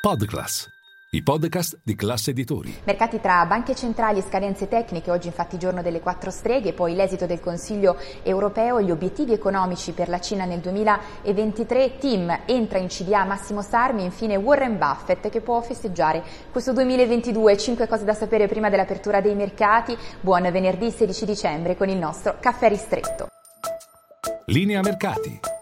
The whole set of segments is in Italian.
Podclass, i podcast di classe editori. Mercati tra banche centrali e scadenze tecniche, oggi infatti giorno delle quattro streghe, poi l'esito del Consiglio europeo, gli obiettivi economici per la Cina nel 2023, Tim entra in CDA Massimo Sarmi, infine Warren Buffett che può festeggiare questo 2022. Cinque cose da sapere prima dell'apertura dei mercati. Buon venerdì 16 dicembre con il nostro caffè ristretto. Linea mercati.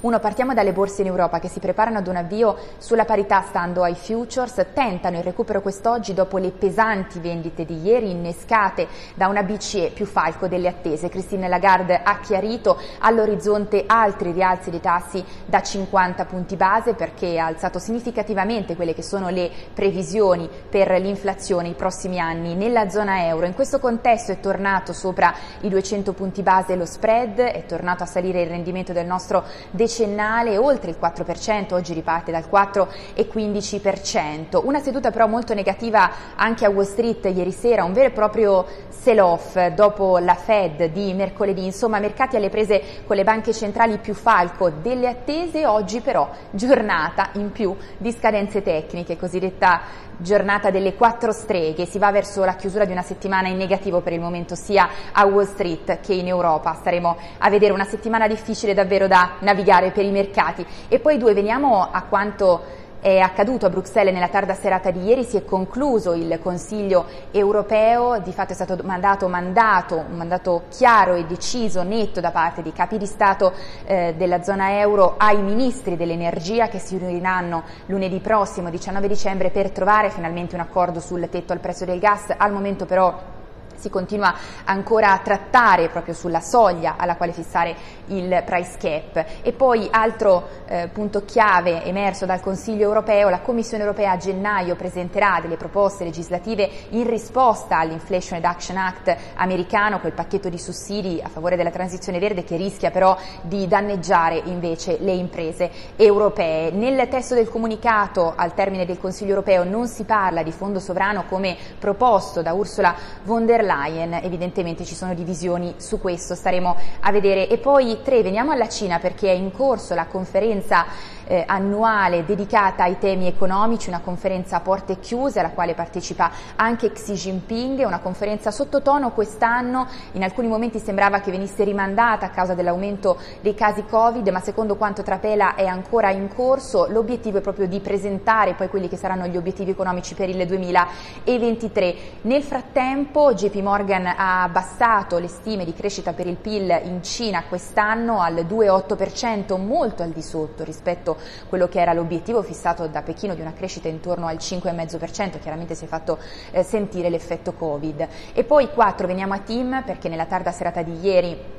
Uno, partiamo dalle borse in Europa che si preparano ad un avvio sulla parità stando ai futures, tentano il recupero quest'oggi dopo le pesanti vendite di ieri innescate da una BCE più falco delle attese. Christine Lagarde ha chiarito all'orizzonte altri rialzi dei tassi da 50 punti base perché ha alzato significativamente quelle che sono le previsioni per l'inflazione i prossimi anni nella zona euro. In questo contesto è tornato sopra i 200 punti base lo spread, è tornato a salire il rendimento del nostro decennale oltre il 4%, oggi riparte dal 4,15%. Una seduta però molto negativa anche a Wall Street ieri sera, un vero e proprio sell-off dopo la Fed di mercoledì, insomma mercati alle prese con le banche centrali più falco delle attese, oggi però giornata in più di scadenze tecniche, cosiddetta giornata delle quattro streghe, si va verso la chiusura di una settimana in negativo per il momento sia a Wall Street che in Europa, staremo a vedere una settimana difficile davvero da navigare particolare per i mercati. E poi due, veniamo a quanto è accaduto a Bruxelles nella tarda serata di ieri, si è concluso il Consiglio europeo, di fatto è stato mandato, mandato un mandato chiaro e deciso, netto da parte dei capi di Stato eh, della zona euro ai ministri dell'energia che si riuniranno lunedì prossimo, 19 dicembre, per trovare finalmente un accordo sul tetto al prezzo del gas. Al momento però si continua ancora a trattare proprio sulla soglia alla quale fissare il price cap. E poi altro eh, punto chiave emerso dal Consiglio europeo, la Commissione europea a gennaio presenterà delle proposte legislative in risposta all'Inflation Reduction Act americano, quel pacchetto di sussidi a favore della transizione verde che rischia però di danneggiare invece le imprese europee. Nel testo del comunicato al termine del Consiglio europeo non si parla di fondo sovrano come proposto da Ursula von der Leyen Leyen, evidentemente ci sono divisioni su questo, staremo a vedere. E poi tre, veniamo alla Cina perché è in corso la conferenza eh, annuale dedicata ai temi economici, una conferenza a porte chiuse alla quale partecipa anche Xi Jinping, una conferenza sottotono quest'anno, in alcuni momenti sembrava che venisse rimandata a causa dell'aumento dei casi Covid, ma secondo quanto trapela è ancora in corso, l'obiettivo è proprio di presentare poi quelli che saranno gli obiettivi economici per il 2023. Nel frattempo JP Morgan ha abbassato le stime di crescita per il PIL in Cina quest'anno al 2,8%, molto al di sotto rispetto quello che era l'obiettivo fissato da Pechino di una crescita intorno al 5,5%, chiaramente si è fatto eh, sentire l'effetto Covid. E poi 4, veniamo a Tim perché nella tarda serata di ieri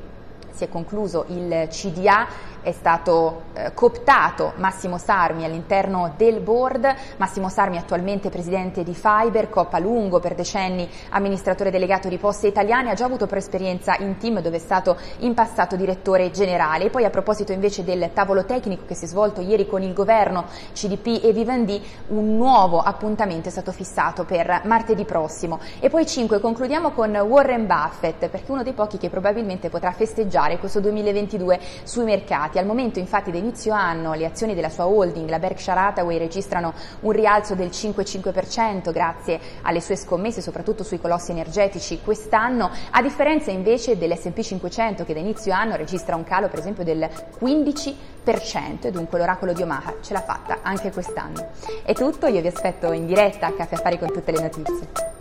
si è concluso il CDA, è stato eh, cooptato Massimo Sarmi all'interno del board, Massimo Sarmi attualmente presidente di Fiber, Coppa Lungo per decenni amministratore delegato di Poste Italiane, ha già avuto però esperienza in team dove è stato in passato direttore generale. E poi a proposito invece del tavolo tecnico che si è svolto ieri con il governo CDP e Vivendi, un nuovo appuntamento è stato fissato per martedì prossimo. E poi 5, concludiamo con Warren Buffett, perché uno dei pochi che probabilmente potrà festeggiare fare questo 2022 sui mercati. Al momento infatti da inizio anno le azioni della sua holding, la Berkshire Hathaway, registrano un rialzo del 5,5% grazie alle sue scommesse soprattutto sui colossi energetici quest'anno, a differenza invece dell'S&P 500 che da inizio anno registra un calo per esempio del 15% e dunque l'oracolo di Omaha ce l'ha fatta anche quest'anno. È tutto, io vi aspetto in diretta a Caffè Affari con tutte le notizie.